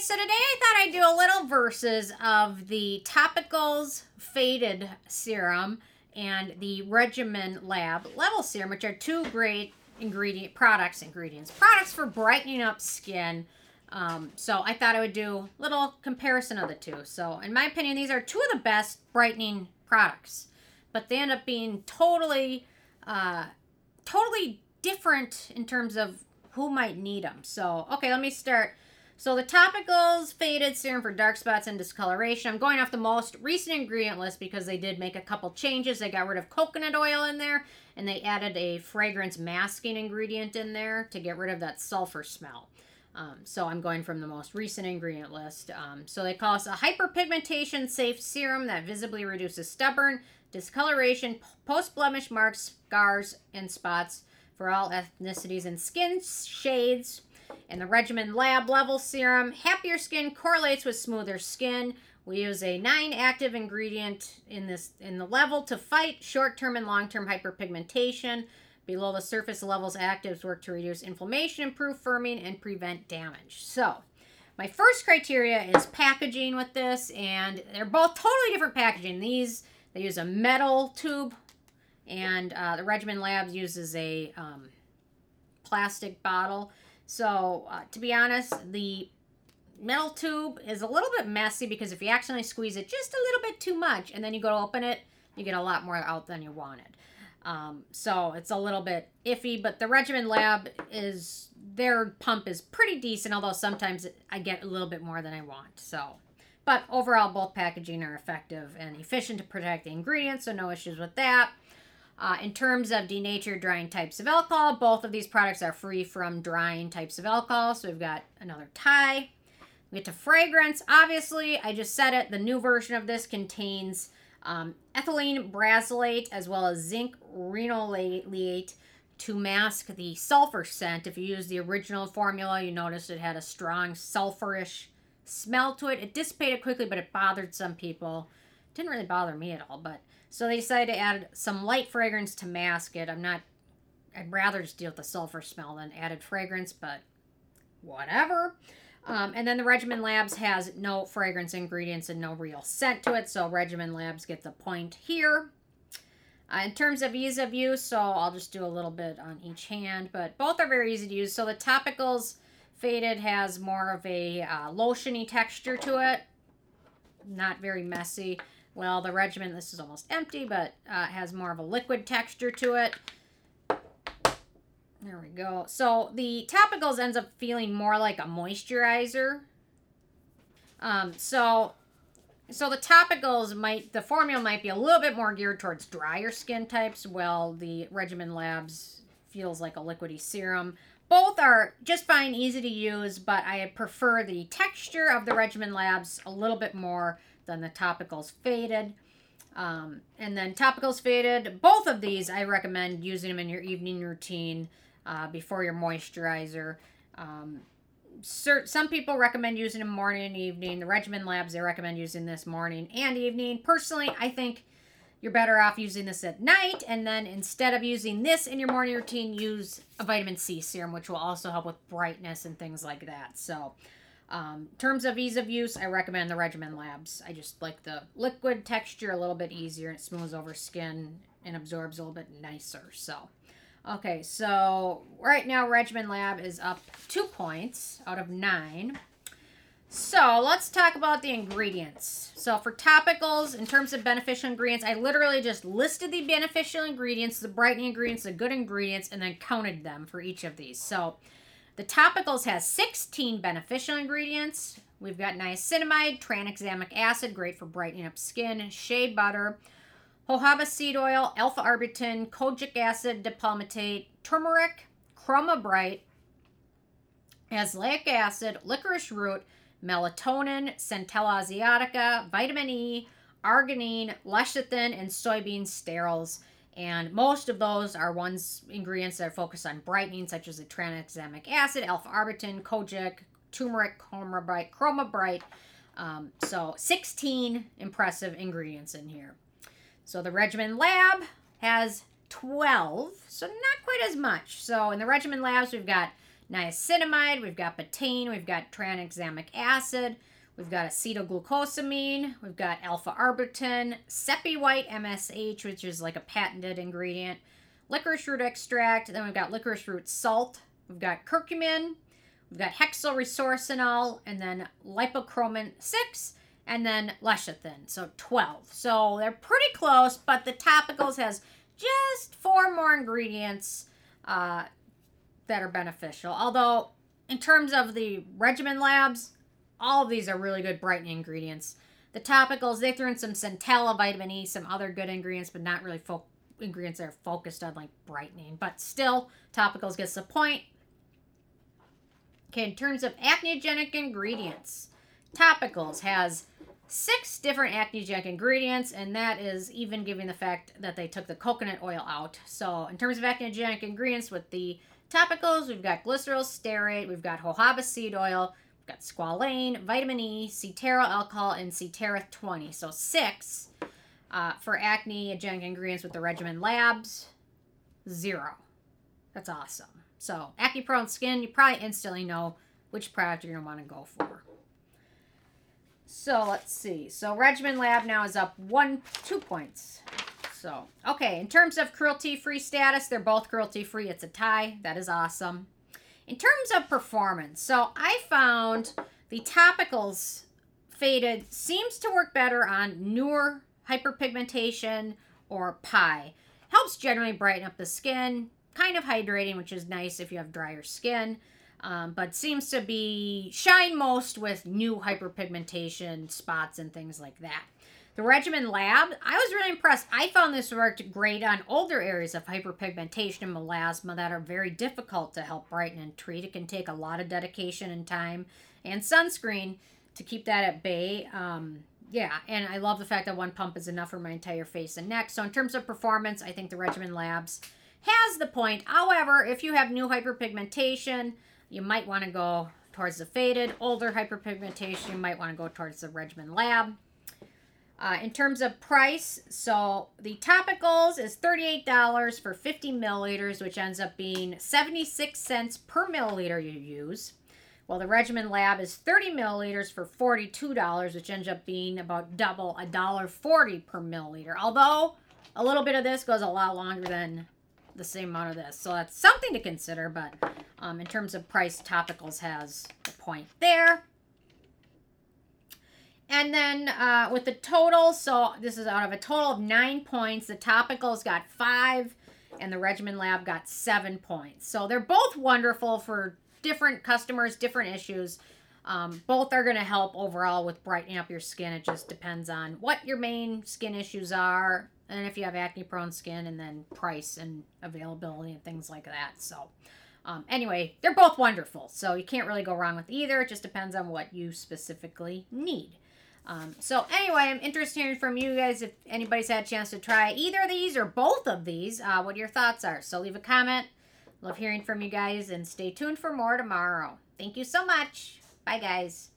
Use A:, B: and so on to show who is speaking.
A: so today I thought I'd do a little versus of the Topicals Faded Serum and the Regimen Lab Level Serum, which are two great ingredient products, ingredients, products for brightening up skin. Um, so I thought I would do a little comparison of the two. So in my opinion, these are two of the best brightening products, but they end up being totally, uh, totally different in terms of who might need them. So okay, let me start. So the topicals faded serum for dark spots and discoloration. I'm going off the most recent ingredient list because they did make a couple changes. They got rid of coconut oil in there and they added a fragrance masking ingredient in there to get rid of that sulfur smell. Um, so I'm going from the most recent ingredient list. Um, so they call us a hyperpigmentation safe serum that visibly reduces stubborn discoloration, post blemish marks, scars, and spots for all ethnicities and skin shades and the Regimen Lab Level Serum. Happier skin correlates with smoother skin. We use a nine active ingredient in this in the level to fight short-term and long-term hyperpigmentation. Below the surface levels actives work to reduce inflammation, improve firming, and prevent damage. So, my first criteria is packaging with this, and they're both totally different packaging. These they use a metal tube, and uh, the Regimen Labs uses a um, plastic bottle. So, uh, to be honest, the metal tube is a little bit messy because if you accidentally squeeze it just a little bit too much and then you go to open it, you get a lot more out than you wanted. Um, so it's a little bit iffy, but the Regimen Lab is their pump is pretty decent, although sometimes I get a little bit more than I want. So, but overall, both packaging are effective and efficient to protect the ingredients, so no issues with that. Uh, in terms of denatured drying types of alcohol, both of these products are free from drying types of alcohol. So we've got another tie. We get to fragrance. Obviously, I just said it. The new version of this contains um, ethylene brassylate as well as zinc ricinoleate to mask the sulfur scent. If you use the original formula, you notice it had a strong sulfurish smell to it. It dissipated quickly, but it bothered some people. It didn't really bother me at all, but so they decided to add some light fragrance to mask it. I'm not, I'd rather just deal with the sulfur smell than added fragrance, but whatever. Um, and then the Regimen Labs has no fragrance ingredients and no real scent to it, so Regimen Labs get the point here. Uh, in terms of ease of use, so I'll just do a little bit on each hand, but both are very easy to use. So the Topicals Faded has more of a uh, lotiony texture to it, not very messy. Well, the Regimen, this is almost empty, but uh, has more of a liquid texture to it. There we go. So the topicals ends up feeling more like a moisturizer. Um, so, so the topicals might, the formula might be a little bit more geared towards drier skin types, while the Regimen Labs feels like a liquidy serum. Both are just fine, easy to use, but I prefer the texture of the Regimen Labs a little bit more than the topicals faded. Um, and then topicals faded. Both of these, I recommend using them in your evening routine uh, before your moisturizer. Um, some people recommend using them morning and evening. The Regimen Labs, they recommend using this morning and evening. Personally, I think you're better off using this at night. And then instead of using this in your morning routine, use a vitamin C serum, which will also help with brightness and things like that. So, um, terms of ease of use, I recommend the Regimen Labs. I just like the liquid texture a little bit easier. It smooths over skin and absorbs a little bit nicer. So, okay, so right now Regimen Lab is up two points out of nine. So let's talk about the ingredients. So for topicals, in terms of beneficial ingredients, I literally just listed the beneficial ingredients, the brightening ingredients, the good ingredients, and then counted them for each of these. So the topicals has 16 beneficial ingredients. We've got niacinamide, tranexamic acid, great for brightening up skin, shea butter, jojoba seed oil, alpha arbutin, kojic acid, dipalmitate, turmeric, Chromabright, azelaic acid, licorice root, melatonin, centella asiatica, vitamin E, arginine, lecithin, and soybean sterols. And most of those are ones ingredients that are focused on brightening, such as the tranexamic acid, alpha arbutin, kojic, turmeric, Chromabright, Chromabright. Um, so 16 impressive ingredients in here. So the Regimen Lab has 12, so not quite as much. So in the Regimen Labs, we've got niacinamide, we've got betaine, we've got tranexamic acid, we've got acetylglucosamine, we've got alpha arbutin, SepiWhite MSH, which is like a patented ingredient, licorice root extract, then we've got licorice root salt, we've got curcumin, we've got hexyl resorcinol, and then Lipochroman 6, and then lecithin, so 12. So they're pretty close, but the topicals has just four more ingredients uh, that are beneficial. Although, in terms of the regimen labs, all of these are really good brightening ingredients. The topicals, they threw in some centella, vitamin E, some other good ingredients, but not really fo- ingredients that are focused on like brightening. But still, topicals gets the point. Okay, in terms of acneogenic ingredients, topicals has six different acneogenic ingredients, and that is even giving the fact that they took the coconut oil out. So, in terms of acneogenic ingredients with the topicals, we've got glyceryl stearate, we've got jojoba seed oil, got squalane, vitamin E, cetearyl alcohol, and ceteareth 20. So, six uh, for acneogenic ingredients with the regimen labs, zero. That's awesome. So, acne prone skin, you probably instantly know which product you're going to want to go for. So let's see. So Regimen Lab now is up one, two points. So, okay, in terms of cruelty free status, they're both cruelty free. It's a tie. That is awesome. In terms of performance, so I found the topicals faded seems to work better on newer hyperpigmentation or pie. Helps generally brighten up the skin, kind of hydrating, which is nice if you have drier skin um, but seems to be shine most with new hyperpigmentation spots and things like that. The Regimen Lab, I was really impressed. I found this worked great on older areas of hyperpigmentation and melasma that are very difficult to help brighten and treat. It can take a lot of dedication and time and sunscreen to keep that at bay. Um, yeah, and I love the fact that one pump is enough for my entire face and neck. So in terms of performance, I think the Regimen Labs has the point. However, if you have new hyperpigmentation, you might want to go towards the faded. Older hyperpigmentation, you might want to go towards the Regimen Lab. Uh, in terms of price, so the topicals is $38 for 50 milliliters, which ends up being 76 cents per milliliter you use. Well, the Regimen Lab is 30 milliliters for $42, which ends up being about double, $1.40 per milliliter. Although a little bit of this goes a lot longer than the same amount of this. So that's something to consider, but um, in terms of price, Topicals has a point there. And then uh, with the total, so this is out of a total of nine points. The Topicals got five, and the Regimen Lab got seven points. So they're both wonderful for different customers, different issues. Um, both are going to help overall with brightening up your skin. It just depends on what your main skin issues are, and if you have acne prone skin, and then price and availability and things like that. So, um, anyway, they're both wonderful. So, you can't really go wrong with either. It just depends on what you specifically need. Um, so, anyway, I'm interested in hearing from you guys if anybody's had a chance to try either of these or both of these, uh, what your thoughts are. So, leave a comment. Love hearing from you guys and stay tuned for more tomorrow. Thank you so much. Bye, guys.